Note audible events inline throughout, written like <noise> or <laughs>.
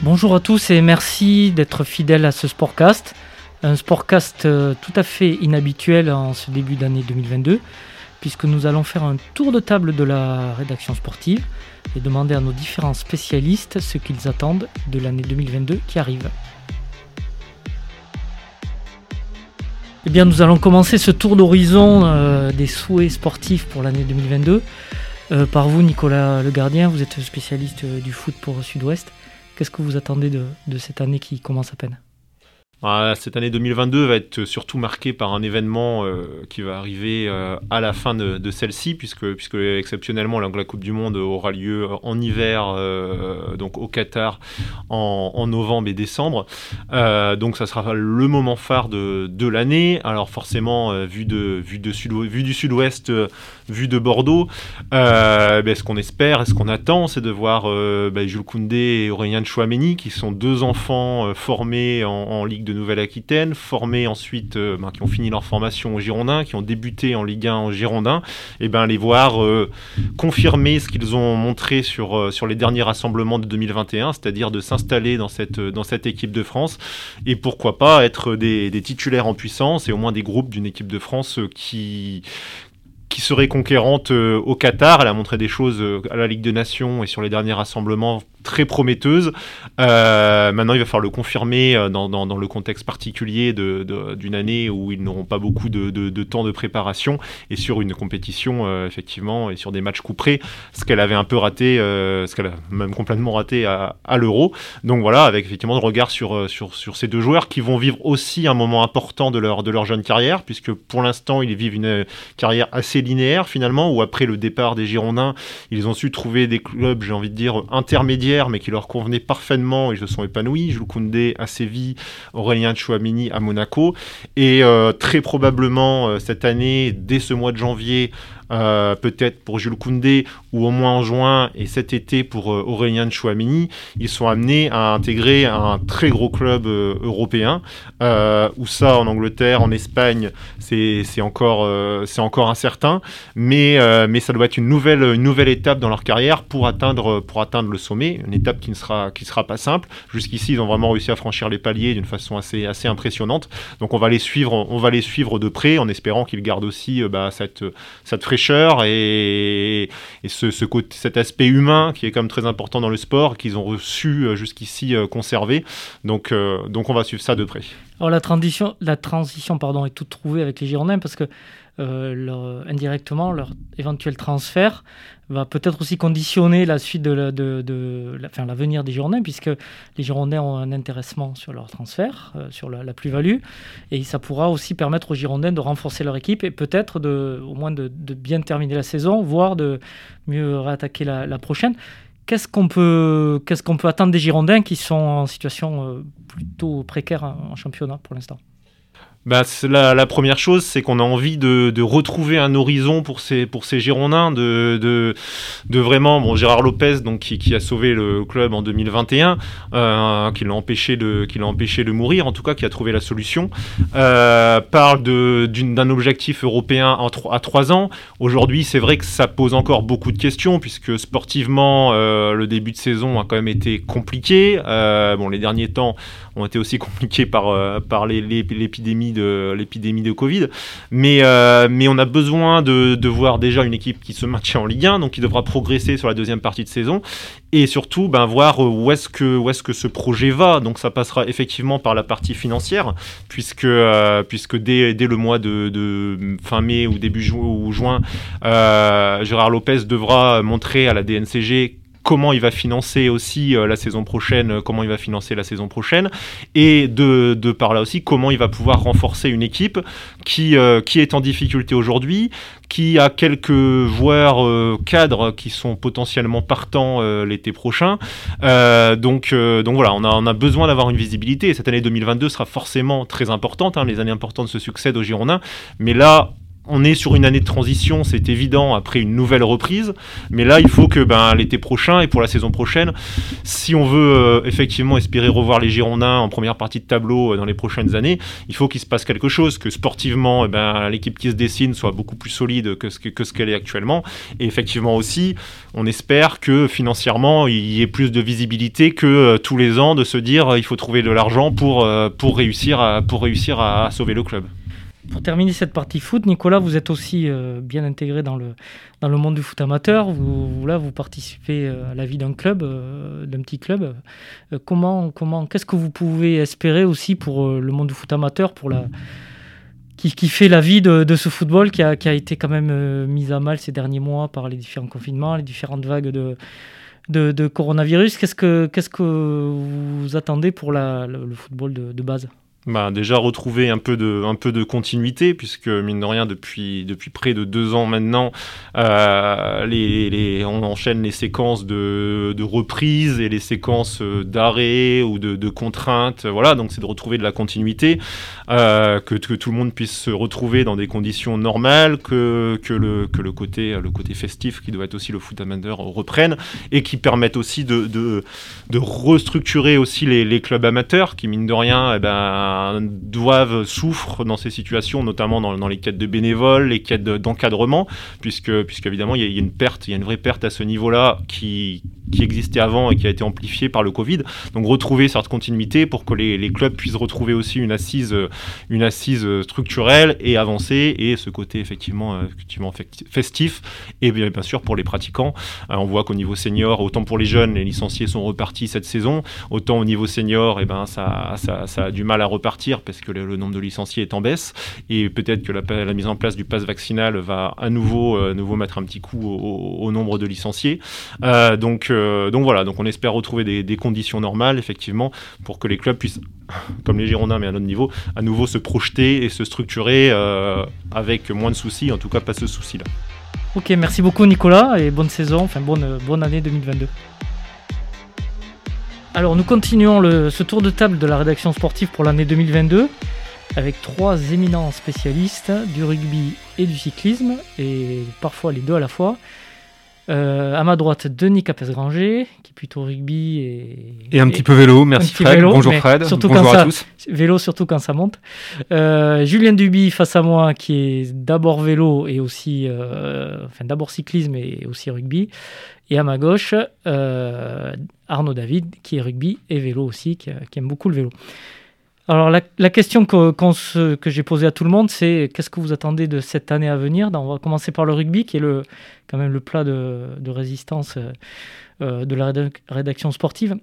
Bonjour à tous et merci d'être fidèles à ce Sportcast. Un Sportcast euh, tout à fait inhabituel en ce début d'année 2022, puisque nous allons faire un tour de table de la rédaction sportive et demander à nos différents spécialistes ce qu'ils attendent de l'année 2022 qui arrive. Eh bien, nous allons commencer ce tour d'horizon euh, des souhaits sportifs pour l'année 2022 euh, par vous, Nicolas Le Gardien. Vous êtes spécialiste du foot pour Sud-Ouest. Qu'est-ce que vous attendez de, cette année qui commence à peine? Ah, cette année 2022 va être surtout marquée par un événement euh, qui va arriver euh, à la fin de, celle-ci, puisque, puisque exceptionnellement la, Coupe du Monde aura lieu en hiver, euh, donc au Qatar, en, novembre et décembre. donc ça sera le moment phare de, l'année. Alors forcément, vu, de, vu du sud-ouest, vu de Bordeaux, ben, ce qu'on espère ce qu'on attend, c'est de voir ben, Jules Koundé et Aurélien Chouameni, qui sont deux enfants formés en, Ligue de Nouvelle-Aquitaine, formés ensuite, euh, ben, qui ont fini leur formation au Girondin, qui ont débuté en Ligue 1 en Girondin, et ben les voir euh, confirmer ce qu'ils ont montré sur, euh, sur les derniers rassemblements de 2021, c'est-à-dire de s'installer dans cette, dans cette équipe de France, et pourquoi pas être des titulaires en puissance, et au moins des groupes d'une équipe de France qui, qui serait conquérante au Qatar. Elle a montré des choses à la Ligue des Nations et sur les derniers rassemblements très prometteuse. Euh, maintenant, il va falloir le confirmer euh, dans, le contexte particulier d'une année où ils n'auront pas beaucoup de, temps de préparation et sur une compétition, euh, effectivement, et sur des matchs couperés, ce qu'elle avait un peu raté, ce qu'elle a même complètement raté à, l'Euro. Donc voilà, avec effectivement le regard sur, ces deux joueurs qui vont vivre aussi un moment important de leur, de leur jeune carrière, puisque pour l'instant, ils vivent une carrière assez linéaire finalement, où après le départ des Girondins, ils ont su trouver des clubs, j'ai envie de dire, intermédiaires mais qui leur convenaient parfaitement. Ils se sont épanouis. Jules à Séville, Aurélien Chouamini à Monaco. Et euh, très probablement, euh, cette année, dès ce mois de janvier, euh, peut-être pour Jules Koundé, ou au moins en juin et cet été pour euh, Aurélien Chouamini, ils sont amenés à intégrer un très gros club euh, européen, où ça en Angleterre, en Espagne, c'est encore, c'est encore incertain, mais, mais ça doit être une nouvelle, une nouvelle étape dans leur carrière pour atteindre, pour atteindre le sommet, une étape qui ne sera, qui sera pas simple. Jusqu'ici, ils ont vraiment réussi à franchir les paliers d'une façon assez, assez impressionnante. Donc on va les suivre, on va les suivre de près en espérant qu'ils gardent aussi bah, cette, cette fraîcheur et, ce, cet aspect humain qui est quand même très important dans le sport, qu'ils ont reçu euh, jusqu'ici euh, conservé. Donc, euh, donc on va suivre ça de près. Alors la transition, la transition pardon, est toute trouvée avec les Girondins parce que leur, indirectement, leur éventuel transfert va peut-être aussi conditionner la suite de, l'avenir des Girondins, puisque les Girondins ont un intéressement sur leur transfert, euh, sur la, plus-value, et ça pourra aussi permettre aux Girondins de renforcer leur équipe et peut-être au moins de, bien terminer la saison, voire de mieux réattaquer la, prochaine. Qu'est-ce qu'on peut, qu'est-ce qu'on peut attendre des Girondins qui sont en situation euh, plutôt précaire en championnat pour l'instant? Bah, la, première chose, c'est qu'on a envie de, retrouver un horizon pour ces, pour ces Girondins, de, de, vraiment, bon, Gérard Lopez, donc, qui, a sauvé le club en 2021, euh, qui l'a empêché, de, empêché de mourir, en tout cas, qui a trouvé la solution, euh, parle d'un objectif européen en à trois ans. Aujourd'hui, c'est vrai que ça pose encore beaucoup de questions, puisque sportivement, euh, le début de saison a quand même été compliqué. Euh, bon, les derniers temps ont été aussi <laughs> compliqués par, par l'épidémie de l'épidémie de Covid. Mais, euh, mais on a besoin de, de, voir déjà une équipe qui se maintient en Ligue 1, donc qui devra progresser sur la deuxième partie de saison, et surtout ben, voir où est-ce que, où est que ce projet va. Donc ça passera effectivement par la partie financière, puisque, euh, puisque dès, dès, le mois de, fin mai ou début juin, euh, Gérard Lopez devra montrer à la DNCG comment il va financer aussi euh, la saison prochaine, euh, comment il va financer la saison prochaine, et de, de, par là aussi comment il va pouvoir renforcer une équipe qui, euh, qui est en difficulté aujourd'hui, qui a quelques joueurs cadres qui sont potentiellement partants l'été prochain. donc, donc voilà, on a, on a besoin d'avoir une visibilité. cette année 2022 sera forcément très importante. Hein. les années importantes se succèdent aux Girondins. Mais là, on est sur une année de transition, c'est évident, après une nouvelle reprise. Mais là, il faut que ben, l'été prochain et pour la saison prochaine, si on veut euh, effectivement espérer revoir les Girondins en première partie de tableau euh, dans les prochaines années, il faut qu'il se passe quelque chose, que sportivement, eh ben, l'équipe qui se dessine soit beaucoup plus solide que ce, que, ce qu'elle est actuellement. Et effectivement aussi, on espère que financièrement, il y ait plus de visibilité que euh, tous les ans de se dire il faut trouver de l'argent pour réussir à sauver le club. Pour terminer cette partie foot, Nicolas, vous êtes aussi euh, bien intégré dans le, dans le monde du foot amateur. Vous, là, vous participez euh, à la vie d'un club, euh, d'un petit club. comment, comment, qu'est-ce que vous pouvez espérer aussi pour le monde du foot amateur, pour la, qui, qui fait la vie de, ce football qui a, qui a, été quand même mis à mal ces derniers mois par les différents confinements, les différentes vagues de, de, coronavirus? Qu'est-ce que, que vous attendez pour le, football de base? Bah, déjà retrouver un peu de, un peu de continuité, puisque mine de rien, depuis, depuis près de deux ans maintenant, euh, les, les, on enchaîne les séquences de, de reprise et les séquences euh, d'arrêt ou de, de, contraintes. Voilà, donc c'est de retrouver de la continuité, euh, que, que, tout le monde puisse se retrouver dans des conditions normales, que, que, le, que le, côté, le côté festif, qui doit être aussi le foot amateur, reprenne, et qui permette aussi de, de, de restructurer aussi les, les, clubs amateurs, qui mine de rien, eh ben, doivent, souffrent dans ces situations, notamment dans, les quêtes de bénévoles, les quêtes d'encadrement, puisque, puisque évidemment il y, a, une perte, il y a une vraie perte à ce niveau-là qui, qui existait avant et qui a été amplifiée par le Covid. Donc retrouver cette continuité pour que les, clubs puissent retrouver aussi une assise, une assise structurelle et avancer, et ce côté effectivement, euh, effectivement festif, et bien, sûr pour les pratiquants. Euh, on voit qu'au niveau senior, autant pour les jeunes, les licenciés sont repartis cette saison, autant au niveau senior, et eh ben, ça, ça, a du mal à repartir partir parce que le, nombre de licenciés est en baisse et peut-être que la, mise en place du pass vaccinal va à nouveau, euh, nouveau mettre un petit coup au, nombre de licenciés. Euh, donc, euh, donc voilà, donc on espère retrouver des, conditions normales effectivement pour que les clubs puissent, <laughs> comme les Girondins mais à notre niveau, à nouveau se projeter et se structurer avec moins de soucis, en tout cas pas ce souci-là. Ok, merci beaucoup Nicolas et bonne saison, enfin bonne, bonne année 2022. Alors nous continuons ce tour de table de la rédaction sportive pour l'année 2022 avec trois éminents spécialistes du rugby et du cyclisme, et parfois les deux à la fois. Euh, à ma droite, Denis Capes-Granger, qui est plutôt rugby et... Et un petit peu vélo, merci Fred, bonjour Fred, surtout bonjour à tous. Vélo surtout quand ça monte. Euh, Julien Duby face à moi, qui est d'abord vélo et aussi... Euh, enfin d'abord cyclisme et aussi rugby. Et à ma gauche, euh, Arnaud David, qui est rugby et vélo aussi, qui, aime beaucoup le vélo. Alors la, question que, j'ai posée à tout le monde, c'est qu'est-ce que vous attendez de cette année à venir? On va commencer par le rugby, qui est quand même le plat de, résistance euh, de la rédaction sportive.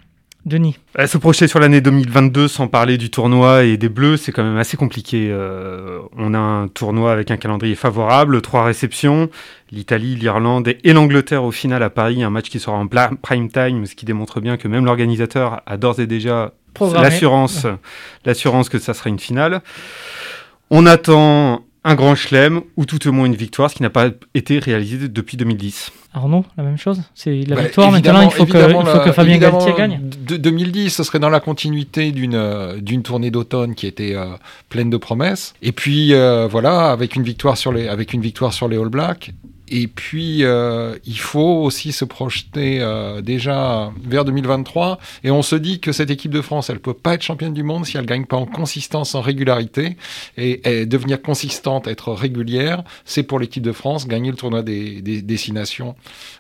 Denis Se projeter sur l'année 2022 sans parler du tournoi et des Bleus, c'est quand même assez compliqué. Euh, on a un tournoi avec un calendrier favorable, trois réceptions, l'Italie, l'Irlande et l'Angleterre au final à Paris, un match qui sera en prime time, ce qui démontre bien que même l'organisateur a d'ores et déjà l'assurance, l'assurance que ça sera une finale. On attend un grand chelem ou tout au moins une victoire, ce qui n'a pas été réalisé depuis 2010. Arnaud, la même chose C'est la bah, victoire maintenant, il faut, que, il faut que Fabien Galtier gagne de 2010, ce serait dans la continuité d'une euh, d'une tournée d'automne qui était euh, pleine de promesses. Et puis euh, voilà, avec une victoire sur les avec une victoire sur les All Blacks et puis, euh, il faut aussi se projeter euh, déjà vers 2023. Et on se dit que cette équipe de France, elle peut pas être championne du monde si elle gagne pas en consistance, en régularité. Et, devenir consistante, être régulière, c'est pour l'équipe de France gagner le tournoi des, destinations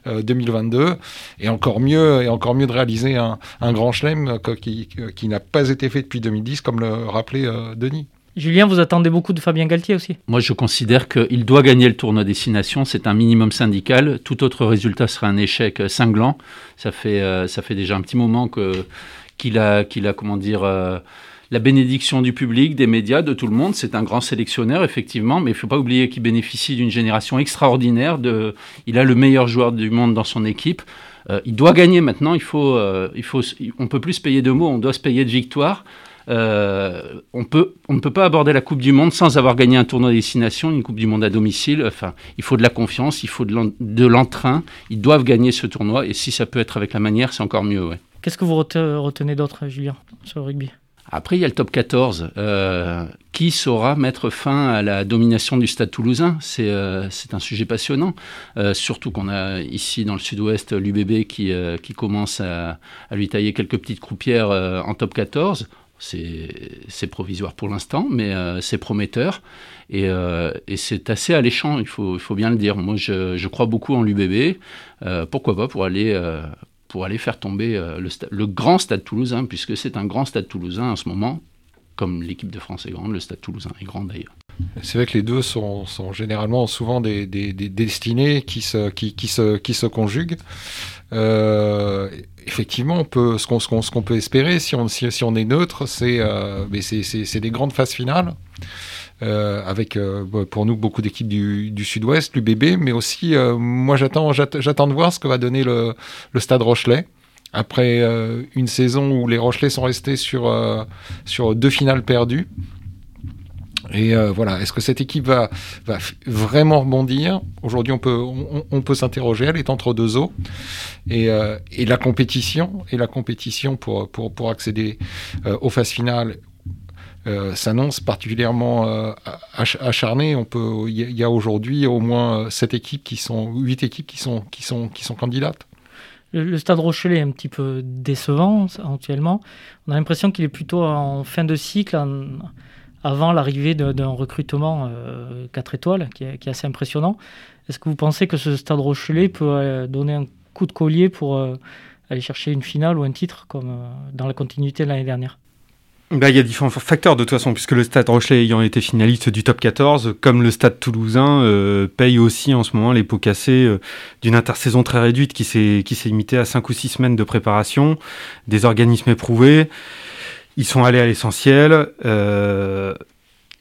2022. Euh, et encore mieux, et encore mieux de réaliser un, grand chelem qui, qui n'a pas été fait depuis 2010, comme le rappelait Denis. Julien, vous attendez beaucoup de Fabien Galtier aussi Moi, je considère qu'il doit gagner le tournoi Destination. C'est un minimum syndical. Tout autre résultat serait un échec cinglant. Ça fait, euh, ça fait déjà un petit moment que, qu'il a, a, comment dire, euh, la bénédiction du public, des médias, de tout le monde. C'est un grand sélectionneur, effectivement, mais il ne faut pas oublier qu'il bénéficie d'une génération extraordinaire. De, il a le meilleur joueur du monde dans son équipe. Euh, il doit gagner maintenant. Il faut, il faut, on peut plus se payer de mots, on doit se payer de victoires. Euh, on, peut, on ne peut pas aborder la Coupe du Monde sans avoir gagné un tournoi de destination, une Coupe du Monde à domicile. Enfin, il faut de la confiance, il faut de l'entrain. Ils doivent gagner ce tournoi et si ça peut être avec la manière, c'est encore mieux. Qu'est-ce que vous retenez d'autre, Julien, sur le rugby? Après, il y a le top 14. Euh, qui saura mettre fin à la domination du Stade toulousain? C'est c'est un sujet passionnant. surtout qu'on a ici dans le sud-ouest l'UBB qui, qui commence à, à, lui tailler quelques petites croupières en top 14. C'est provisoire pour l'instant, mais c'est prometteur. Et, et c'est assez alléchant, il faut, bien le dire. Moi, je, crois beaucoup en l'UBB. pourquoi pas pour aller pour aller faire tomber euh, le, grand stade toulousain, puisque c'est un grand stade toulousain en ce moment, comme l'équipe de France est grande, le stade toulousain est grand d'ailleurs. C'est vrai que les deux sont, généralement souvent des, destinées qui se, conjuguent. Euh, effectivement, on peut, ce qu'on peut espérer, si on, est neutre, c'est euh, des grandes phases finales. Euh, avec euh, pour nous beaucoup d'équipes du, du sud-ouest, l'UBB, mais aussi, moi j'attends, j'attends de voir ce que va donner le, le Stade Rochelet. Après une saison où les Rochelais sont restés sur, sur deux finales perdues. Et voilà, est-ce que cette équipe va, va vraiment rebondir? Aujourd'hui, on peut, on, on peut s'interroger. Elle est entre deux eaux. Et, et, la compétition, et la compétition pour, pour, pour accéder aux phases finales euh, s'annonce particulièrement euh, acharné. On peut, il y a aujourd'hui au moins euh, sept équipes qui sont, huit équipes qui sont, qui sont, qui sont candidates. Le, Stade Rochelet est un petit peu décevant actuellement. On a l'impression qu'il est plutôt en fin de cycle, avant l'arrivée d'un recrutement 4 étoiles, qui est, assez impressionnant. Est-ce que vous pensez que ce Stade Rochelet peut donner un coup de collier pour aller chercher une finale ou un titre comme dans la continuité de l'année dernière? Bah, il y a différents facteurs de toute façon, puisque le Stade Rochelet ayant été finaliste du top 14, comme le Stade Toulousain euh, paye aussi en ce moment les pots cassés euh, d'une intersaison très réduite qui s'est qui s'est limitée à 5 ou 6 semaines de préparation, des organismes éprouvés. Ils sont allés à l'essentiel. Euh,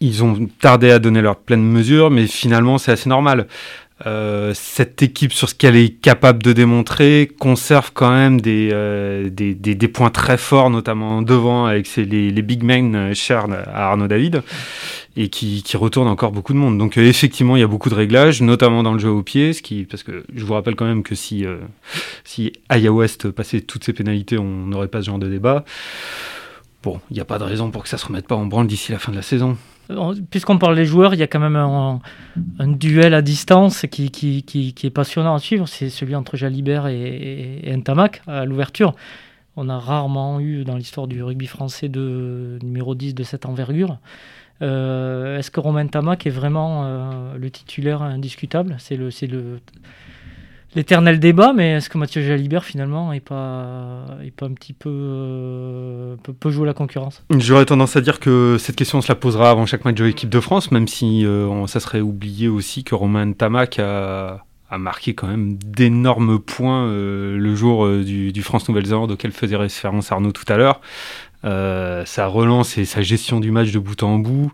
ils ont tardé à donner leur pleine mesure, mais finalement c'est assez normal. Euh, cette équipe, sur ce qu'elle est capable de démontrer, conserve quand même des, euh, des, des, points très forts, notamment devant avec les, les, big men euh, chers à Arnaud David, et qui, qui retournent encore beaucoup de monde. Donc effectivement, il y a beaucoup de réglages, notamment dans le jeu au pied, ce qui, parce que je vous rappelle quand même que si, si Aya West passait toutes ses pénalités, on n'aurait pas ce genre de débat. Bon, il n'y a pas de raison pour que ça se remette pas en branle d'ici la fin de la saison. Puisqu'on parle des joueurs, il y a quand même un, duel à distance qui, est passionnant à suivre. C'est celui entre Jalibert et, et, Ntamak à l'ouverture. On a rarement eu dans l'histoire du rugby français de numéro 10 de cette envergure. Euh, est-ce que Romain Ntamak est vraiment euh, le titulaire indiscutable? C'est le, l'éternel débat, mais est-ce que Mathieu Jalibert finalement n'est pas, est pas un petit peu euh, peut, jouer la concurrence? J'aurais tendance à dire que cette question on se la posera avant chaque match de l'équipe de France, même si euh, ça serait oublié aussi que Romain Tamac a, a marqué quand même d'énormes points euh, le jour du, du France-Nouvelle-Zélande auquel faisait référence Arnaud tout à l'heure. sa relance et sa gestion du match de bout en bout.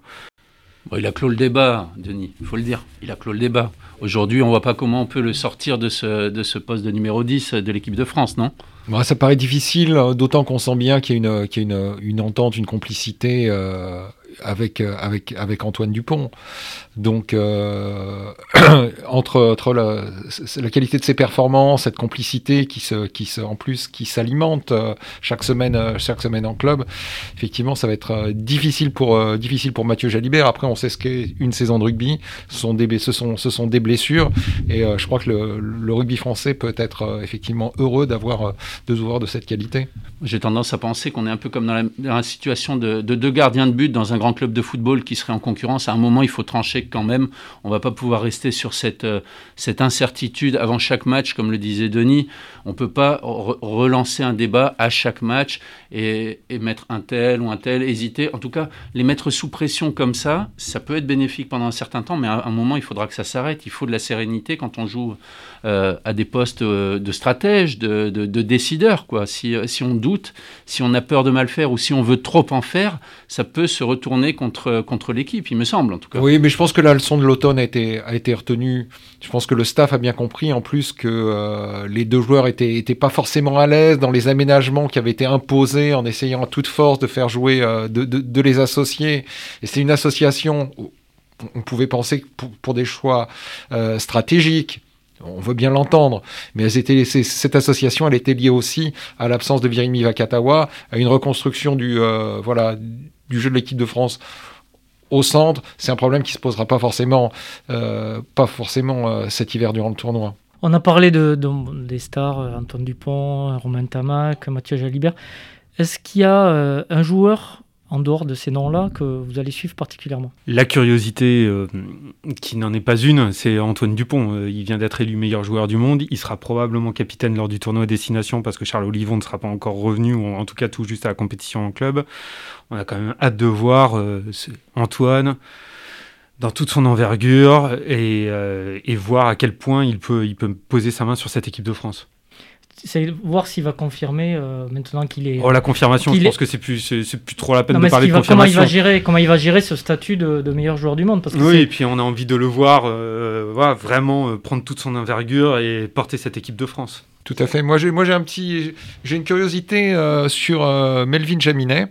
Il a clos le débat, Denis, il faut le dire. Il a clos le débat. Aujourd'hui, on ne voit pas comment on peut le sortir de ce, poste de numéro 10 de l'équipe de France, non? Ça paraît difficile, d'autant qu'on sent bien qu'il y a une entente, une complicité euh, avec, euh, avec, avec Antoine Dupont. Donc, euh, <clears throat> entre, entre la, qualité de ses performances, cette complicité qui se, qui se, en plus, qui s'alimente euh, chaque semaine, chaque semaine en club, effectivement, ça va être difficile pour, difficile pour Mathieu Jalibert. Après, on sait ce qu'est une saison de rugby. Ce sont des, ce sont, ce sont des blessures. Et je crois que le, rugby français peut être effectivement heureux d'avoir deux joueurs de cette qualité. J'ai tendance à penser qu'on est un peu comme dans la, dans la situation de, de, deux gardiens de but dans un grand club de football qui serait en concurrence. À un moment, il faut trancher quand même. On va pas pouvoir rester sur cette, euh, incertitude avant chaque match, comme le disait Denis. On peut pas relancer un débat à chaque match et, et, mettre un tel ou un tel, hésiter. En tout cas, les mettre sous pression comme ça, ça peut être bénéfique pendant un certain temps, mais à un moment, il faudra que ça s'arrête. Il faut de la sérénité quand on joue euh, à des postes euh, de stratège, de, de, de décideur. Quoi. Si, si on doute, si on a peur de mal faire ou si on veut trop en faire, ça peut se retourner contre, l'équipe, il me semble en tout cas. Oui, mais je pense que la leçon de l'automne a été, retenue. Je pense que le staff a bien compris en plus que euh, les deux joueurs étaient, étaient pas forcément à l'aise dans les aménagements qui avaient été imposés en essayant à toute force de faire jouer, euh, de, les associer. Et c'est une association, on pouvait penser pour, des choix euh, stratégiques, on veut bien l'entendre, mais cette association, elle était liée aussi à l'absence de Virimi Vakatawa, à une reconstruction du, euh, jeu de l'équipe de France au centre. C'est un problème qui se posera pas forcément, euh, pas forcément euh, cet hiver durant le tournoi. On a parlé de, des stars, Antoine Dupont, Romain Tamac, Mathieu Jalibert. Est-ce qu'il y a un joueur en dehors de ces noms-là que vous allez suivre particulièrement La curiosité, euh, qui n'en est pas une, c'est Antoine Dupont. Euh, il vient d'être élu meilleur joueur du monde. Il sera probablement capitaine lors du tournoi Destination parce que Charles Olivon ne sera pas encore revenu, ou en tout cas tout juste à la compétition en club. On a quand même hâte de voir euh, Antoine dans toute son envergure et, voir à quel point il peut poser sa main sur cette équipe de France c'est voir s'il va confirmer euh, maintenant qu'il est. Oh, la confirmation, je pense que c'est plus, c'est, plus trop la peine de parler de confirmation. Comment il va gérer, comment il va gérer ce statut de, meilleur joueur du monde parce que Oui, et puis on a envie de le voir euh, vraiment euh, prendre toute son envergure et porter cette équipe de France. Tout à fait. Moi, j'ai, moi, j'ai un petit, j'ai une curiosité sur Melvin Jaminet.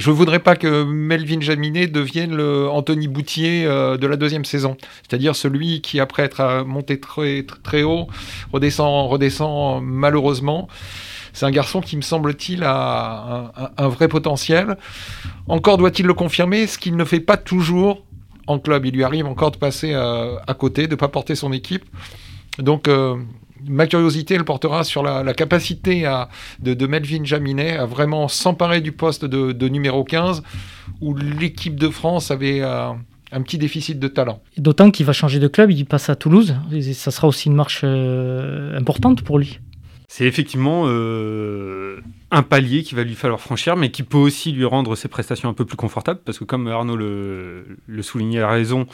Je ne voudrais pas que Melvin Jaminet devienne le Anthony Boutier euh, de la deuxième saison. C'est-à-dire celui qui, après être monté très, haut, redescend, redescend malheureusement. C'est un garçon qui, me semble-t-il, a un, vrai potentiel. Encore doit-il le confirmer, ce qu'il ne fait pas toujours en club. Il lui arrive encore de passer euh, à côté, de ne pas porter son équipe. Donc, euh, ma curiosité, elle portera sur la, capacité de, Melvin Jaminet à vraiment s'emparer du poste de, numéro 15, où l'équipe de France avait euh, un petit déficit de talent. D'autant qu'il va changer de club, il passe à Toulouse, et ça sera aussi une marche euh, importante pour lui. C'est effectivement euh, un palier qu'il va lui falloir franchir, mais qui peut aussi lui rendre ses prestations un peu plus confortables, parce que comme Arnaud le, le soulignait à raison,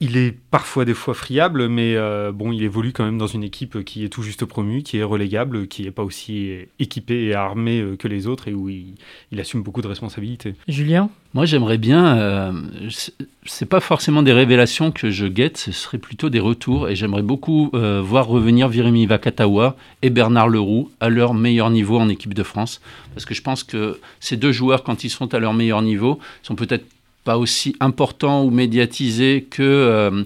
il est parfois des fois friable, mais euh, bon, il évolue quand même dans une équipe qui est tout juste promue, qui est relégable, qui n'est pas aussi équipée et armée euh, que les autres et où il, assume beaucoup de responsabilités. Julien? Moi, j'aimerais bien. Euh, c'est pas forcément des révélations que je guette, ce serait plutôt des retours. Et j'aimerais beaucoup voir revenir Virimi Vakatawa et Bernard Leroux à leur meilleur niveau en équipe de France. Parce que je pense que ces deux joueurs, quand ils sont à leur meilleur niveau, sont peut-être pas aussi important ou médiatisé que euh,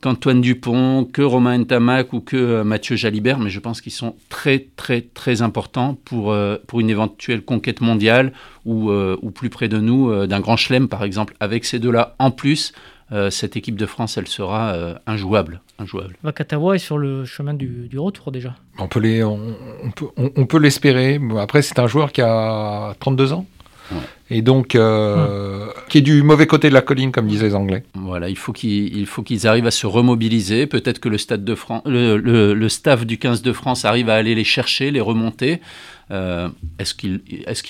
qu'Antoine Dupont, que Romain Ntamak ou que euh, Mathieu Jalibert, mais je pense qu'ils sont très très très importants pour, euh, pour une éventuelle conquête mondiale ou, ou plus près de nous d'un grand chelem par exemple. Avec ces deux-là en plus, cette équipe de France, elle sera injouable. injouable. Vakatawa est sur le chemin du, du retour déjà. On peut, les, on, peut, on peut l'espérer. Après, c'est un joueur qui a 32 ans et donc euh, qui est du mauvais côté de la colline, comme disaient les Anglais. Voilà, il faut qu'ils arrivent à se remobiliser. Peut-être que le stade de France, le, le, staff du 15 de France arrive à aller les chercher, les remonter. Euh, est-ce qu'ils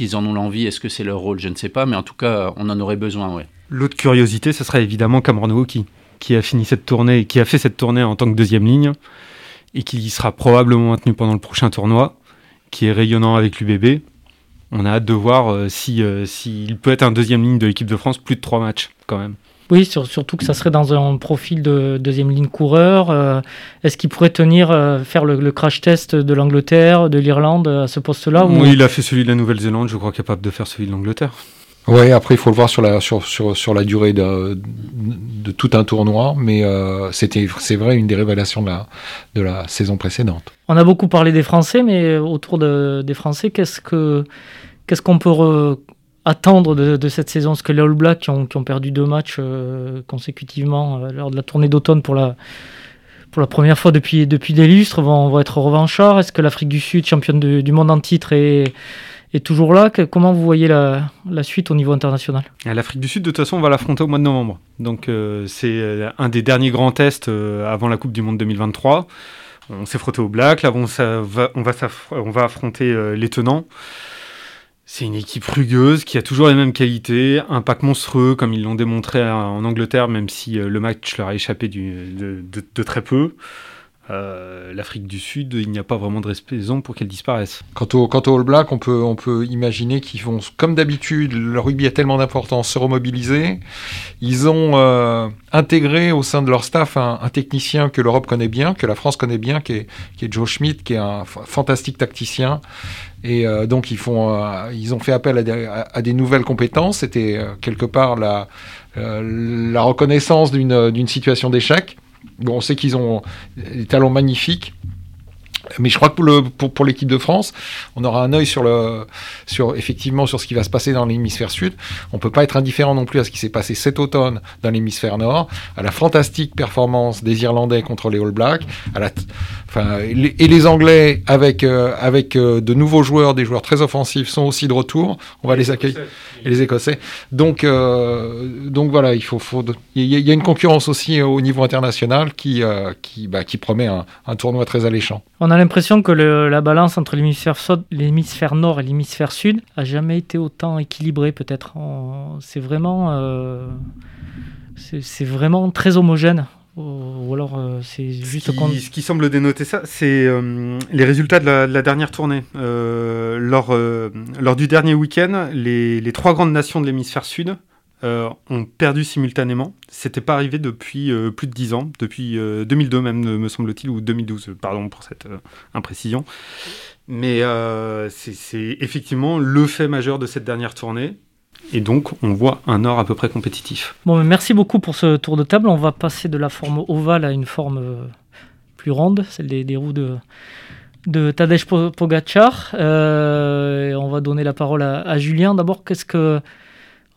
est en ont l'envie? Est-ce que c'est leur rôle? Je ne sais pas, mais en tout cas, on en aurait besoin. Ouais. L'autre curiosité, ce serait évidemment Cameron qui a fini cette tournée, qui a fait cette tournée en tant que deuxième ligne et qui sera probablement maintenu pendant le prochain tournoi, qui est rayonnant avec l'UBB on a hâte de voir euh, s'il euh, si, peut être un deuxième ligne de l'équipe de France, plus de trois matchs quand même. Oui, surtout que ça serait dans un profil de deuxième ligne coureur. Euh, est-ce qu'il pourrait tenir, faire le, crash test de l'Angleterre, de l'Irlande à ce poste-là Oui, il a fait celui de la Nouvelle-Zélande, je crois capable de faire celui de l'Angleterre. Oui, après il faut le voir sur la, sur, sur, sur la durée de, de, tout un tournoi, mais c'était c'est vrai une des révélations de la, de la saison précédente. On a beaucoup parlé des Français, mais autour de, des Français, qu'est-ce que Qu'est-ce qu'on peut attendre de, cette saison? Parce que les All Blacks qui ont, perdu deux matchs euh, consécutivement euh, lors de la tournée d'automne pour la, pour la première fois depuis, depuis des lustres vont, être revanchards. Est-ce que l'Afrique du Sud, championne du monde en titre, est, est toujours là Comment vous voyez la, suite au niveau international? L'Afrique du Sud, de toute façon, on va l'affronter au mois de novembre. Donc euh, c'est un des derniers grands tests avant la Coupe du Monde 2023. On s'est frotté aux Blacks, là on, va, on, va, on va affronter les tenants. C'est une équipe rugueuse qui a toujours les mêmes qualités, un pack monstrueux comme ils l'ont démontré en Angleterre, même si euh, le match leur a échappé de, très peu. Euh, L'Afrique du Sud, il n'y a pas vraiment de raison pour qu'elle disparaisse. Quant au, quant All Black, on peut, imaginer qu'ils vont, comme d'habitude, le rugby a tellement d'importance, se remobiliser. Ils ont euh, intégré au sein de leur staff un, technicien que l'Europe connaît bien, que la France connaît bien, qui est, Joe Schmidt, qui est un fantastique tacticien. Et euh, donc ils, ont fait appel à des, nouvelles compétences. C'était quelque part la reconnaissance d'une situation d'échec Bon, on sait qu'ils ont des talents magnifiques. Mais je crois que pour, le, pour, pour l'équipe de France, on aura un œil sur le, sur effectivement sur ce qui va se passer dans l'hémisphère sud. On peut pas être indifférent non plus à ce qui s'est passé cet automne dans l'hémisphère nord, à la fantastique performance des Irlandais contre les All Blacks, à la, enfin, et les Anglais avec euh, avec euh, de nouveaux joueurs, des joueurs très offensifs sont aussi de retour. On va les accueillir et les Écossais. Donc euh, donc voilà, il faut, faut il y, y, a une concurrence aussi au niveau international qui qui bah, qui promet un, un tournoi très alléchant. On a l'impression que le, la balance entre l'hémisphère nord et l'hémisphère sud a jamais été autant équilibrée, peut-être. C'est vraiment, euh, c'est vraiment très homogène. Ou alors euh, c'est juste ce qui, ce qui, semble dénoter ça, c'est euh, les résultats de la, de la dernière tournée. Euh, lors, lors du dernier week-end, les, les trois grandes nations de l'hémisphère sud euh, ont perdu simultanément. C'était pas arrivé depuis euh, plus de 10 ans, depuis euh, 2002 même, me semble-t-il, ou 2012, pardon pour cette euh, imprécision. Mais euh, c'est effectivement le fait majeur de cette dernière tournée. Et donc, on voit un or à peu près compétitif. Bon, merci beaucoup pour ce tour de table. On va passer de la forme ovale à une forme euh, plus ronde, celle des, roues de, de Tadej Pogacar. Euh, on va donner la parole à, à Julien. D'abord, qu'est-ce que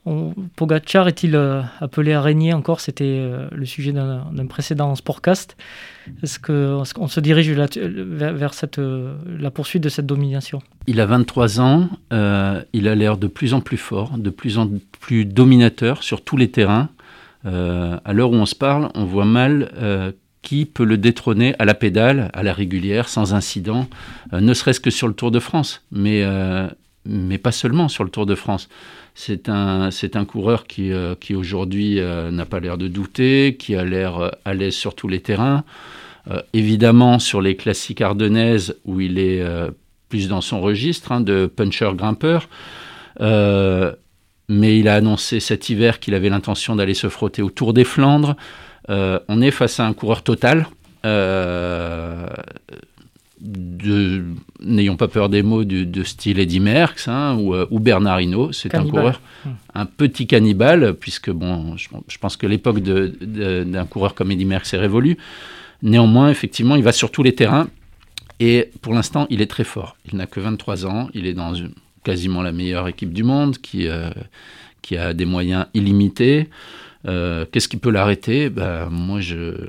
on, Pogacar est-il euh, appelé à régner encore? C'était euh, le sujet d'un précédent sportcast. Est-ce qu'on se dirige vers, euh, la poursuite de cette domination? Il a 23 ans, il a l'air de plus en plus fort, de plus en plus dominateur sur tous les terrains. À l'heure où on se parle, on voit mal qui peut le détrôner à la pédale, à la régulière, sans incident, ne serait-ce que sur le Tour de France, mais pas seulement sur le Tour de France. C'est un, coureur qui, euh, aujourd'hui euh, n'a pas l'air de douter, qui a l'air euh, à l'aise sur tous les terrains. Évidemment, sur les classiques ardennaises, où il est plus dans son registre hein, de puncher-grimpeur. mais il a annoncé cet hiver qu'il avait l'intention d'aller se frotter au Tour des Flandres. on est face à un coureur total n'ayons pas peur des mots, de, de style Eddie Merckx hein, ou, ou, Bernard Hinault. C'est un coureur, mmh. un petit cannibale, puisque bon, je, je pense que l'époque d'un coureur comme Eddie Merckx est révolue. Néanmoins, effectivement, il va sur tous les terrains et pour l'instant, il est très fort. Il n'a que 23 ans, il est dans quasiment la meilleure équipe du monde qui, euh, qui a des moyens illimités. Euh, Qu'est-ce qui peut l'arrêter? Ben, Moi,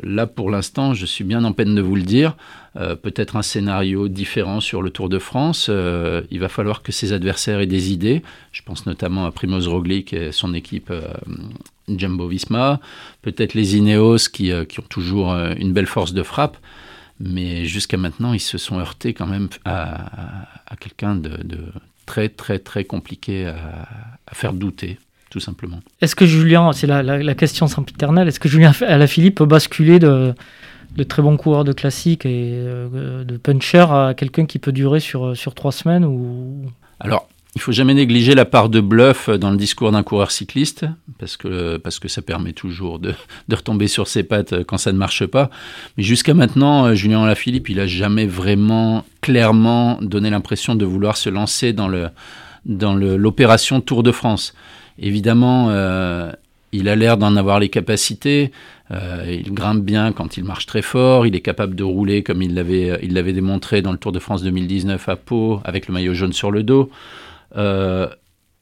là, pour l'instant, je suis bien en peine de vous le dire. Euh, Peut-être un scénario différent sur le Tour de France. Euh, il va falloir que ses adversaires aient des idées. Je pense notamment à Primoz Roglic et son équipe Jumbo-Visma. Peut-être les Ineos qui, ont toujours une belle force de frappe. Mais jusqu'à maintenant, ils se sont heurtés quand même à, quelqu'un de, très, très, très compliqué à faire douter tout simplement. Est-ce que Julien, c'est la, la, la, question sempiternelle, est-ce que Julien Alaphilippe peut basculer de, de très bons coureurs de classique et euh, de puncher à quelqu'un qui peut durer sur, sur trois semaines ou... Alors, il faut jamais négliger la part de bluff dans le discours d'un coureur cycliste, parce que, parce que ça permet toujours de, de, retomber sur ses pattes quand ça ne marche pas. Mais jusqu'à maintenant, Julien Alaphilippe, il n'a jamais vraiment clairement donné l'impression de vouloir se lancer dans le dans l'opération Tour de France. Évidemment, euh, il a l'air d'en avoir les capacités. Euh, il grimpe bien quand il marche très fort. Il est capable de rouler comme il l'avait démontré dans le Tour de France 2019 à Pau avec le maillot jaune sur le dos. Euh,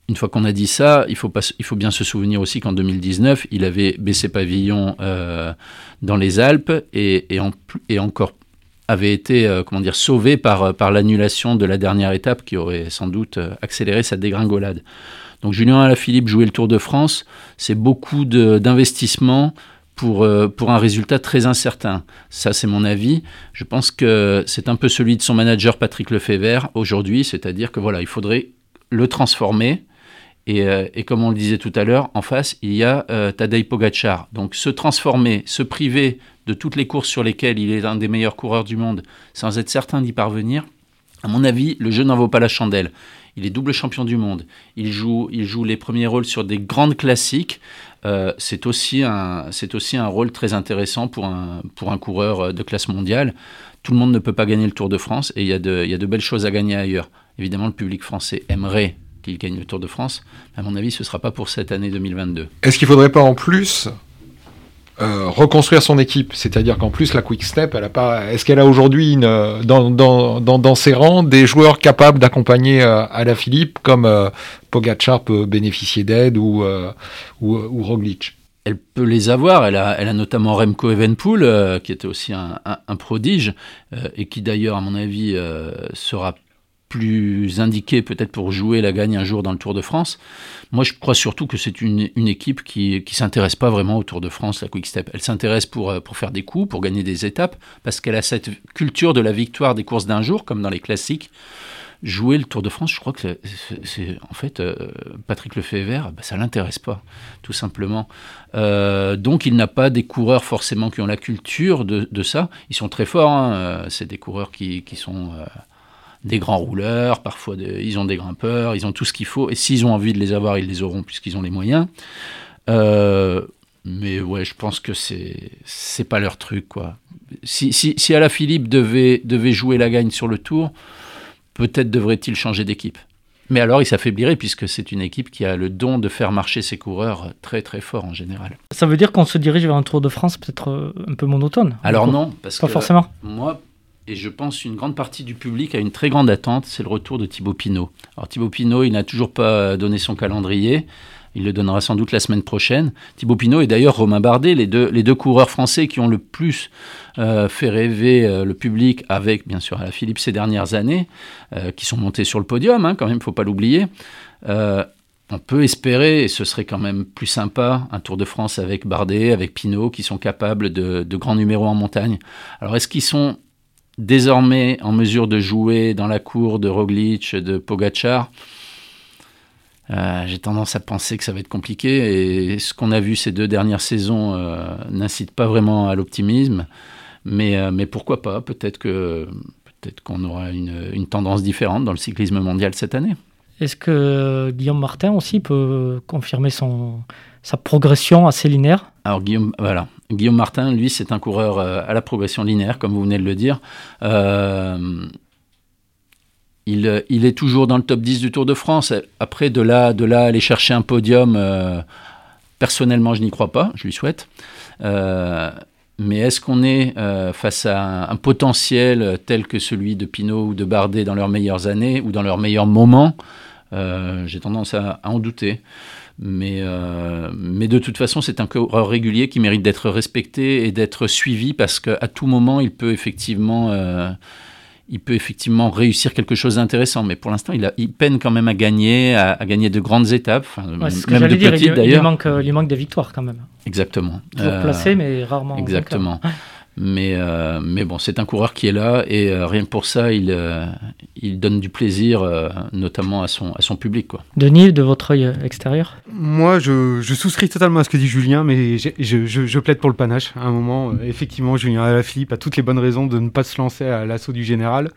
une fois qu'on a dit ça, il faut, bien se souvenir aussi qu'en 2019, il avait baissé pavillon dans les Alpes et, et, en, et encore avait été comment dire sauvé par, l'annulation de la dernière étape qui aurait sans doute accéléré sa dégringolade. Donc Julien Alaphilippe jouer le Tour de France, c'est beaucoup d'investissement pour, euh, pour un résultat très incertain. Ça, c'est mon avis. Je pense que c'est un peu celui de son manager Patrick Lefebvre aujourd'hui, c'est-à-dire que voilà, il faudrait le transformer. Et, euh, et, comme on le disait tout à l'heure, en face, il y a euh, Tadej Pogacar. Donc se transformer, se priver de toutes les courses sur lesquelles il est un des meilleurs coureurs du monde, sans être certain d'y parvenir, à mon avis, le jeu n'en vaut pas la chandelle. Il est double champion du monde. Il joue, il joue les premiers rôles sur des grandes classiques. Euh, c'est aussi, un, aussi un rôle très intéressant pour un, pour un coureur de classe mondiale. Tout le monde ne peut pas gagner le Tour de France et il y, a de, il y a de belles choses à gagner ailleurs. Évidemment, le public français aimerait qu'il gagne le Tour de France. À mon avis, ce ne sera pas pour cette année 2022. Est-ce qu'il ne faudrait pas en plus euh, reconstruire son équipe. C'est-à-dire qu'en plus, la Quick Step, elle a pas. Est-ce qu'elle a aujourd'hui dans, ses rangs des joueurs capables d'accompagner euh, à la Philippe comme euh, Pogacar peut bénéficier d'aide ou, ou, Roglic? Elle peut les avoir. Elle a, notamment Remco Evenpool, qui était aussi un, prodige, et qui d'ailleurs, à mon avis, sera plus indiqué peut-être pour jouer la gagne un jour dans le Tour de France. Moi, je crois surtout que c'est une, équipe qui ne s'intéresse pas vraiment au Tour de France, la Quick Step. Elle s'intéresse pour, euh, pour faire des coups, pour gagner des étapes, parce qu'elle a cette culture de la victoire des courses d'un jour, comme dans les classiques. Jouer le Tour de France, je crois que c'est en fait euh, Patrick Lefebvre, bah, ça l'intéresse pas, tout simplement. Euh, donc il n'a pas des coureurs forcément qui ont la culture de, de ça. Ils sont très forts, hein. c'est des coureurs qui, qui sont des grands rouleurs, parfois ils ont des grimpeurs, ils ont tout ce qu'il faut. Et s'ils ont envie de les avoir, ils les auront puisqu'ils ont les moyens. Euh, mais ouais, je pense que c'est c'est pas leur truc quoi. Si, si, si Philippe devait, devait jouer la gagne sur le tour, peut-être devrait-il changer d'équipe. Mais alors il s'affaiblirait puisque c'est une équipe qui a le don de faire marcher ses coureurs très très fort en général. Ça veut dire qu'on se dirige vers un Tour de France peut-être euh, un peu monotone Alors non, parce pas forcément. Moi, et je pense une grande partie du public a une très grande attente, c'est le retour de Thibaut Pinot. Alors Thibaut Pinot, il n'a toujours pas donné son calendrier. Il le donnera sans doute la semaine prochaine. Thibaut Pinot et d'ailleurs Romain Bardet, les deux, les deux coureurs français qui ont le plus euh, fait rêver euh, le public avec, bien sûr, à la Philippe ces dernières années, euh, qui sont montés sur le podium, hein, quand même, il ne faut pas l'oublier. on peut espérer, et ce serait quand même plus sympa, un Tour de France avec Bardet, avec Pinot, qui sont capables de grands numéros en montagne. Alors est-ce qu'ils sont désormais en mesure de jouer dans la cour de Roglic, de Pogachar, euh, j'ai tendance à penser que ça va être compliqué. Et ce qu'on a vu ces deux dernières saisons euh, n'incite pas vraiment à l'optimisme. Mais, euh, mais pourquoi pas? Peut-être que peut-être qu'on aura une, une, tendance différente dans le cyclisme mondial cette année. Est-ce que Guillaume Martin aussi peut confirmer son, sa progression assez linéaire Alors Guillaume, voilà. Guillaume Martin, lui, c'est un coureur euh, à la progression linéaire, comme vous venez de le dire. Euh, il, il, est toujours dans le top 10 du Tour de France. Après, de là, de là aller chercher un podium, euh, personnellement, je n'y crois pas. Je lui souhaite. mais est-ce qu'on est, face à un, potentiel tel que celui de Pinot ou de Bardet dans leurs meilleures années ou dans leurs meilleurs moments? J'ai tendance à, en douter. Mais, euh, mais de toute façon, c'est un coureur régulier qui mérite d'être respecté et d'être suivi parce qu'à tout moment, il peut effectivement, euh, il peut effectivement réussir quelque chose d'intéressant. Mais pour l'instant, il, il, peine quand même à gagner, à, gagner de grandes étapes, même de petites d'ailleurs. Il, manque, il manque des victoires quand même. Exactement. Toujours euh, placé, mais rarement. Exactement. Mais, euh, mais bon, c'est un coureur qui est là et euh, rien que pour ça, il, euh, il donne du plaisir, notamment à son, à son public. Quoi. Denis, de votre œil extérieur? Moi, je, je, souscris totalement à ce que dit Julien, mais je, je, je, plaide pour le panache. À un moment, effectivement, Julien Alaphilippe a toutes les bonnes raisons de ne pas se lancer à l'assaut du général.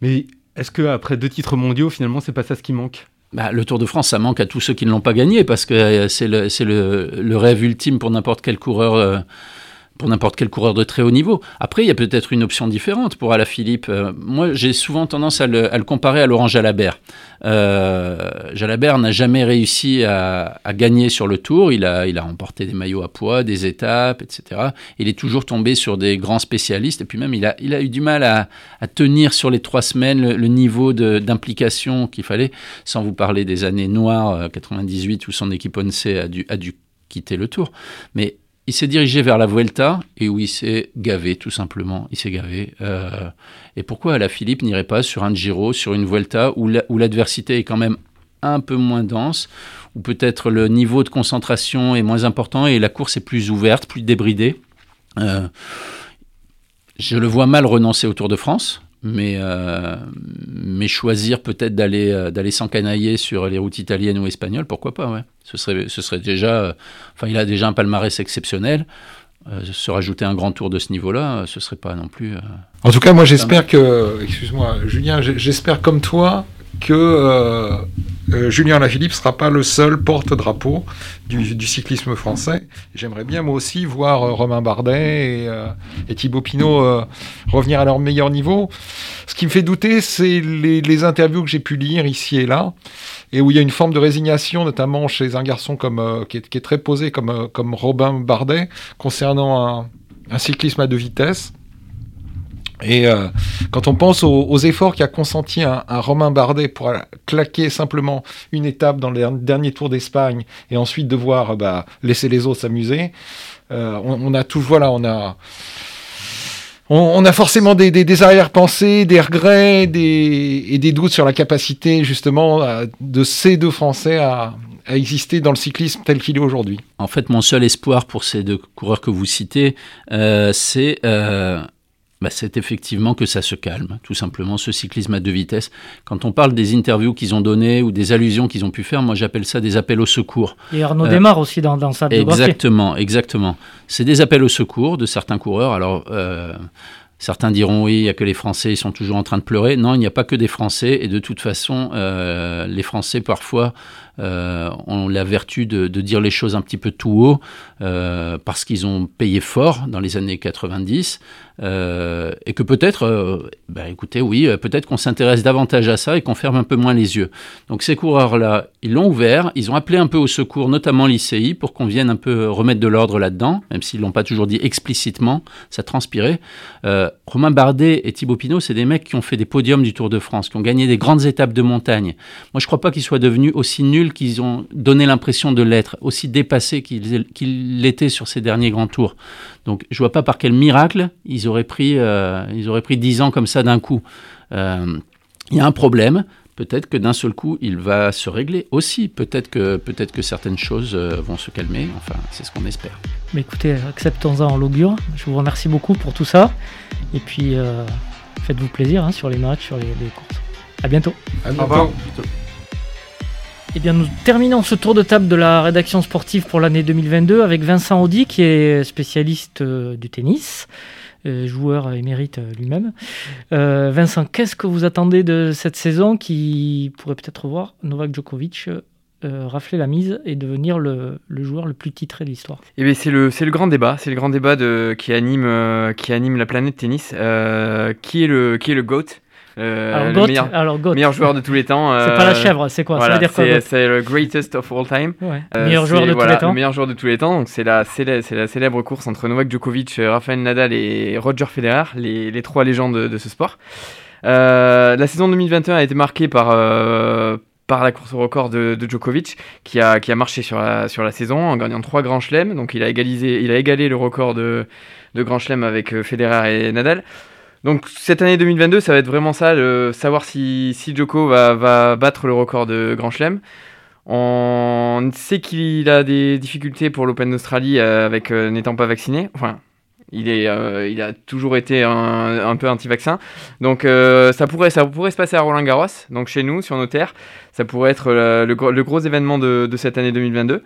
Mais est-ce qu'après deux titres mondiaux, finalement, c'est pas ça ce qui manque? Bah, le Tour de France, ça manque à tous ceux qui ne l'ont pas gagné, parce que c'est le, le, le, rêve ultime pour n'importe quel coureur pour n'importe quel coureur de très haut niveau. Après, il y a peut-être une option différente pour Alaphilippe. Euh, moi, j'ai souvent tendance à le, comparer à Laurent Jalabert. Euh, Jalabert n'a jamais réussi à, gagner sur le Tour. Il a, il a remporté des maillots à poids, des étapes, etc. Il est toujours tombé sur des grands spécialistes. Et puis même, il a, il a eu du mal à, tenir sur les trois semaines le, niveau d'implication qu'il fallait, sans vous parler des années noires, 98, euh, où son équipe ONC a dû, a dû quitter le Tour. Mais il s'est dirigé vers la Vuelta et où il s'est gavé, tout simplement. Il s'est gavé. Euh, et pourquoi la Philippe n'irait pas sur un Giro, sur une Vuelta où l'adversité est quand même un peu moins dense, où peut-être le niveau de concentration est moins important et la course est plus ouverte, plus débridée? Euh, je le vois mal renoncer au Tour de France mais, euh, mais choisir peut-être d'aller euh, d'aller s'encanailler sur les routes italiennes ou espagnoles, pourquoi pas, ouais. Ce serait, ce serait déjà... Euh, enfin, il a déjà un palmarès exceptionnel. se rajouter un grand tour de ce niveau-là, ce serait pas non plus... en tout cas, moi j'espère que... Excuse-moi, Julien, j'espère comme toi que euh, Julien Lafilippe ne sera pas le seul porte-drapeau du, cyclisme français. J'aimerais bien moi aussi voir euh, Romain Bardet et, Thibaut Pinot revenir à leur meilleur niveau. Ce qui me fait douter, c'est les, interviews que j'ai pu lire ici et là, et où il y a une forme de résignation, notamment chez un garçon comme, qui, est, très posé comme, comme Robin Bardet, concernant un cyclisme à deux vitesses. Et euh, quand on pense aux, efforts qu'a consenti un, Romain Bardet pour claquer simplement une étape dans le dernier Tour d'Espagne et ensuite devoir bah, laisser les autres s'amuser, euh, on, a tout, voilà, on a, on, a forcément des, des, arrière-pensées, des regrets, des, et des doutes sur la capacité justement euh, de ces deux Français à, à exister dans le cyclisme tel qu'il est aujourd'hui. En fait, mon seul espoir pour ces deux coureurs que vous citez, c'est bah, c'est effectivement que ça se calme, tout simplement, ce cyclisme à deux vitesses. Quand on parle des interviews qu'ils ont données ou des allusions qu'ils ont pu faire, moi j'appelle ça des appels au secours. Et Arnaud démarre aussi dans, dans sa biographie. Exactement, exactement. C'est des appels au secours de certains coureurs. Alors, euh, Certains diront oui, il n'y a que les Français, ils sont toujours en train de pleurer. Non, il n'y a pas que des Français. Et de toute façon, euh, les Français, parfois, euh, ont la vertu de, dire les choses un petit peu tout haut, euh, parce qu'ils ont payé fort dans les années 90. et que peut-être, bah, écoutez, oui, peut-être qu'on s'intéresse davantage à ça et qu'on ferme un peu moins les yeux. Donc ces coureurs-là, ils l'ont ouvert, ils ont appelé un peu au secours, notamment l'ICI, pour qu'on vienne un peu remettre de l'ordre là-dedans, même s'ils ne l'ont pas toujours dit explicitement, ça transpirait. Romain Bardet et Thibaut Pinot, c'est des mecs qui ont fait des podiums du Tour de France, qui ont gagné des grandes étapes de montagne. Moi, je ne crois pas qu'ils soient devenus aussi nuls qu'ils ont donné l'impression de l'être, aussi dépassés qu'ils l'étaient sur ces derniers grands tours. Donc, je ne vois pas par quel miracle ils auraient pris, euh, ils auraient pris 10 ans comme ça d'un coup. Euh, il y a un problème, peut-être que d'un seul coup, il va se régler aussi. Peut-être que, peut que certaines choses euh, vont se calmer. Enfin, c'est ce qu'on espère. Mais écoutez, acceptons-en en l'augure. Je vous remercie beaucoup pour tout ça. Et puis, euh, faites-vous plaisir hein, sur les matchs, sur les, courses. À bientôt. À bientôt. Au revoir. Eh bien, nous terminons ce tour de table de la rédaction sportive pour l'année 2022 avec Vincent Audi, qui est spécialiste euh, du tennis. Euh, joueur émérite euh, lui-même. Vincent, qu'est-ce que vous attendez de cette saison qui pourrait peut-être voir Novak Djokovic rafler la mise et devenir le, joueur le plus titré de l'histoire? Eh c'est le, le grand débat, c'est le grand débat qui, anime, qui anime la planète tennis. qui, est le, qui est le GOAT? Euh, alors, le meilleur, joueur de tous les temps. c'est pas la chèvre, c'est quoi? C'est le greatest of all time. meilleur joueur de tous les temps. Le meilleur joueur de tous les temps. Donc c'est la, célèbre course entre Novak Djokovic, Rafael Nadal et Roger Federer, les, les trois légendes de, ce sport. Euh, la saison 2021 a été marquée par euh, par la course au record de, Djokovic, qui a, qui a marché sur la, sur la saison en gagnant trois grands chelems. Donc il a, égalisé, il a égalé le record de, de grands chelems avec Federer et Nadal. Donc cette année 2022, ça va être vraiment ça, savoir si, si Joko va, va, battre le record de Grand Chelem. On sait qu'il a des difficultés pour l'Open d'Australie euh, avec euh, n'étant pas vacciné. Enfin, il, est, euh, il a toujours été un, un peu anti-vaccin. Donc ça, pourrait, ça pourrait se passer à Roland Garros, donc chez nous, sur nos terres. Ça pourrait être le, le, gros événement de, de cette année 2022.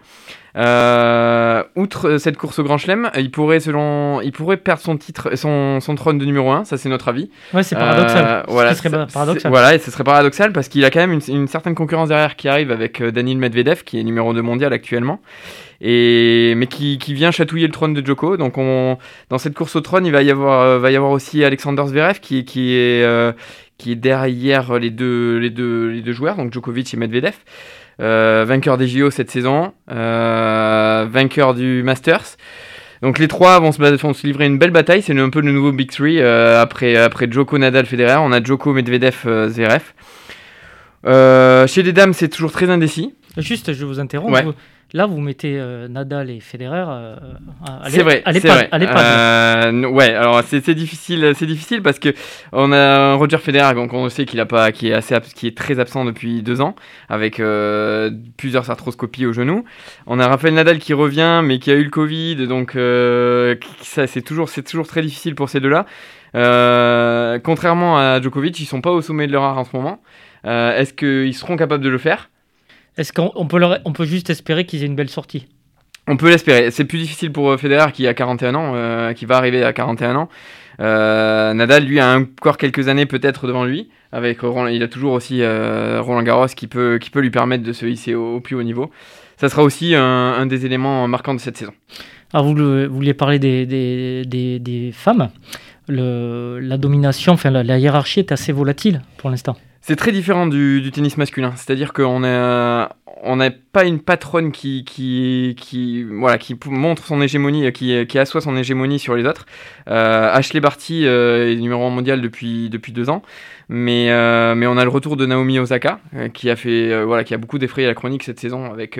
Euh, outre cette course au Grand Chelem, il pourrait, selon, il pourrait perdre son titre, son, son trône de numéro 1, ça c'est notre avis. Ouais, c'est paradoxal. Euh, voilà, ce serait paradoxal. Voilà, et ce serait paradoxal parce qu'il a quand même une, une, certaine concurrence derrière qui arrive avec euh, Daniel Medvedev, qui est numéro 2 mondial actuellement, et, mais qui, qui vient chatouiller le trône de Joko. Donc on, dans cette course au trône, il va y avoir, euh, va y avoir aussi Alexander Zverev qui, qui est, qui est derrière les deux, les, deux, les deux joueurs, donc Djokovic et Medvedev. Euh, vainqueur des JO cette saison, euh, vainqueur du Masters. Donc les trois vont se, vont se livrer une belle bataille. C'est un peu le nouveau Big Three euh, après, après Joko, Nadal, Federer. On a Joko, Medvedev, Zverev. chez les dames, c'est toujours très indécis. Juste, je vous interromps. Là, vous mettez euh, Nadal et Federer euh, C'est vrai, c'est vrai. Euh, ouais, alors c'est difficile, c'est difficile parce que on a Roger Federer, donc on sait qu'il a pas, qui est assez, qui est très absent depuis deux ans, avec euh, plusieurs arthroscopies au genou. On a Rafael Nadal qui revient, mais qui a eu le Covid, donc ça c'est toujours, c'est toujours très difficile pour ces deux-là. contrairement à Djokovic, ils sont pas au sommet de leur art en ce moment. Est-ce qu'ils seront capables de le faire? Est-ce qu'on peut, on peut juste espérer qu'ils aient une belle sortie On peut l'espérer. C'est plus difficile pour euh, Federer qui a 41 ans, euh, qui va arriver à 41 ans. Nadal, lui, a encore quelques années peut-être devant lui. Avec il a toujours aussi Roland Garros qui peut, qui peut lui permettre de se hisser au, plus haut niveau. Ça sera aussi un, des éléments marquants de cette saison. Alors, vous, vouliez parler des, des, des, femmes? Le, la domination, enfin la hiérarchie est assez volatile pour l'instant. C'est très différent du, tennis masculin. C'est-à-dire qu'on a, on n'a pas une patronne qui, qui, qui, voilà, qui montre son hégémonie, qui, qui assoit son hégémonie sur les autres. Euh, Ashley Barty euh, est numéro 1 mondial depuis, depuis deux ans. Mais, euh, mais on a le retour de Naomi Osaka, euh, qui a fait, euh, voilà, qui a beaucoup défrayé la chronique cette saison avec,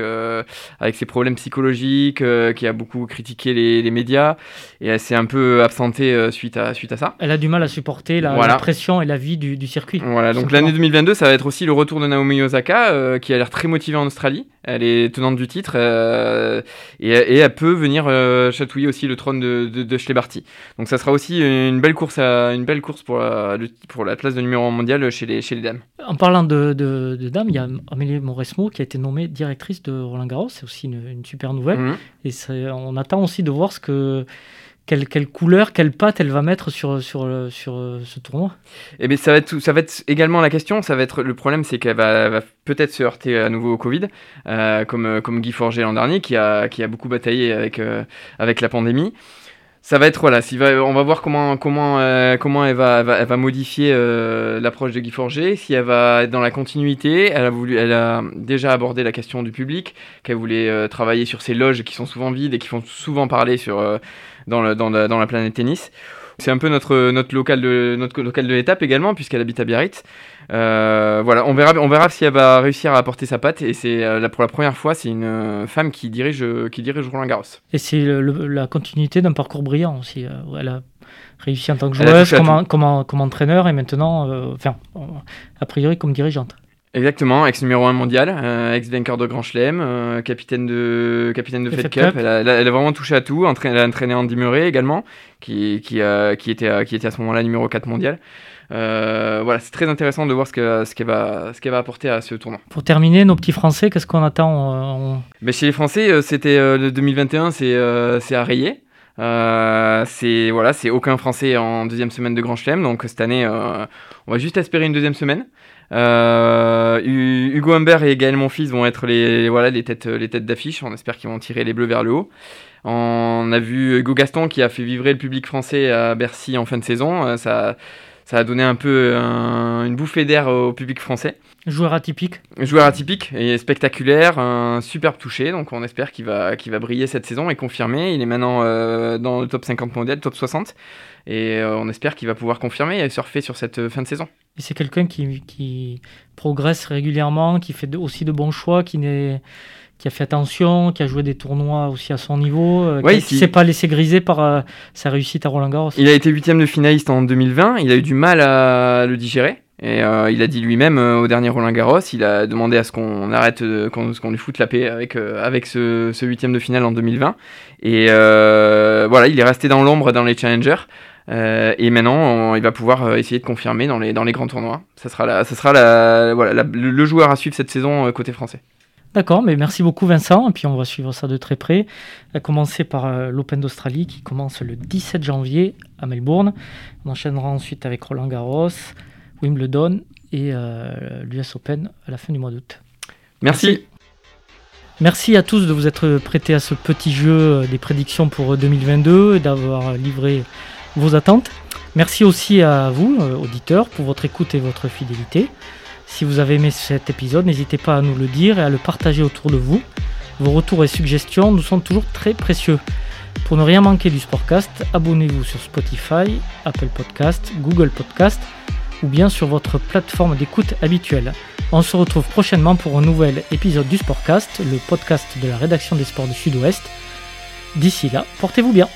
avec ses problèmes psychologiques, qui a beaucoup critiqué les, les médias, et elle s'est un peu absentée suite, à, suite à ça. Elle a du mal à supporter la, pression et la vie du, du circuit. Voilà, donc l'année 2022, ça va être aussi le retour de Naomi Osaka, qui a l'air très motivée en Australie. Elle est tenante du titre, et, et, elle peut venir chatouiller aussi le trône de, de, de Barty. Donc ça sera aussi une belle course, à, une belle course pour, la, pour la place de numéro mondial chez les, chez les dames. En parlant de, de, dames, il y a Amélie Mauresmo qui a été nommée directrice de Roland Garros. C'est aussi une, super nouvelle. Mhm. Et on attend aussi de voir ce que, quelle, quelle, couleur, quelle patte elle va mettre sur, sur, sur ce tournoi? Eh bien, ça va, être, ça va être également la question. Ça va être, le problème, c'est qu'elle va, va peut-être se heurter à nouveau au Covid, euh, comme, comme Guy Forger l'an dernier, qui a, qui a beaucoup bataillé avec, euh, avec la pandémie ça va être voilà, on va voir comment comment euh, comment elle va, elle va, modifier euh, l'approche de Guy Forger, si elle va être dans la continuité. Elle a voulu, elle a déjà abordé la question du public, qu'elle voulait euh, travailler sur ces loges qui sont souvent vides et qui font souvent parler sur dans, le, dans, la, dans la planète tennis. C'est un peu notre notre local de notre local de l'étape également puisqu'elle habite à Biarritz. Euh, voilà, on verra, on verra si elle va réussir à apporter sa patte. Et c'est euh, pour la première fois, c'est une euh, femme qui dirige, qui dirige Roland Garros. Et c'est la continuité d'un parcours brillant aussi. Elle a réussi en tant que joueuse, comme, comme, comme, entraîneur et maintenant, enfin, a priori comme dirigeante. Exactement, ex numéro 1 mondial, ex vainqueur de Grand Chelem, capitaine de capitaine de Fed Cup. Elle, a, vraiment touché à tout. elle a entraîné Andy Murray également, qui qui, qui était qui était à ce moment-là numéro 4 mondial. Euh, voilà, c'est très intéressant de voir ce qu'elle ce va, ce va apporter à ce tournoi. Pour terminer, nos petits Français, qu'est-ce qu'on attend euh, Mais chez les Français, euh, c'était le 2021, c'est à rayer. c'est voilà, c'est aucun Français en deuxième semaine de Grand Chelem, donc cette année, on va juste espérer une deuxième semaine. Hugo Humbert et Gaël Monfils vont être les, voilà, les têtes, les têtes d'affiche. On espère qu'ils vont tirer les bleus vers le haut. On a vu Hugo Gaston qui a fait vivre le public français à Bercy en fin de saison. Ça, ça a donné un peu une bouffée d'air au public français. Joueur atypique. Joueur atypique et spectaculaire, un superbe touché, donc on espère qu'il va, qu'il va briller cette saison et confirmer. Il est maintenant euh, dans le top 50 mondial, top 60, et euh, on espère qu'il va pouvoir confirmer et surfer sur cette fin de saison. Et c'est quelqu'un qui, qui, progresse régulièrement, qui fait aussi de bons choix, qui n'est qui a fait attention, qui a joué des tournois aussi à son niveau, euh, qui ne s'est pas laissé griser par euh, sa réussite à Roland Garros. Il a été huitième de finaliste en 2020, il a eu du mal à le digérer. Et euh, il a dit lui-même au dernier Roland Garros, il a demandé à ce qu'on arrête, qu'on lui foute la paix avec, avec ce, huitième de finale en 2020. Et voilà, il est resté dans l'ombre dans les challengers. et maintenant, il va pouvoir essayer de confirmer dans les, dans les grands tournois. Ça sera, la, ça sera la, voilà, le joueur à suivre cette saison côté français. D'accord, mais merci beaucoup Vincent, et puis on va suivre ça de très près, à commencer par euh, l'Open d'Australie qui commence le 17 janvier à Melbourne. On enchaînera ensuite avec Roland Garros, Wimbledon et euh, l'US Open à la fin du mois d'août. Merci. merci. à tous de vous être prêtés à ce petit jeu euh, des prédictions pour 2022 et d'avoir livré vos attentes. Merci aussi à vous, auditeurs, pour votre écoute et votre fidélité. Si vous avez aimé cet épisode, n'hésitez pas à nous le dire et à le partager autour de vous. Vos retours et suggestions nous sont toujours très précieux. Pour ne rien manquer du Sportcast, abonnez-vous sur Spotify, Apple Podcast, Google Podcast ou bien sur votre plateforme d'écoute habituelle. On se retrouve prochainement pour un nouvel épisode du Sportcast, le podcast de la rédaction des sports du Sud-Ouest. D'ici là, portez-vous bien.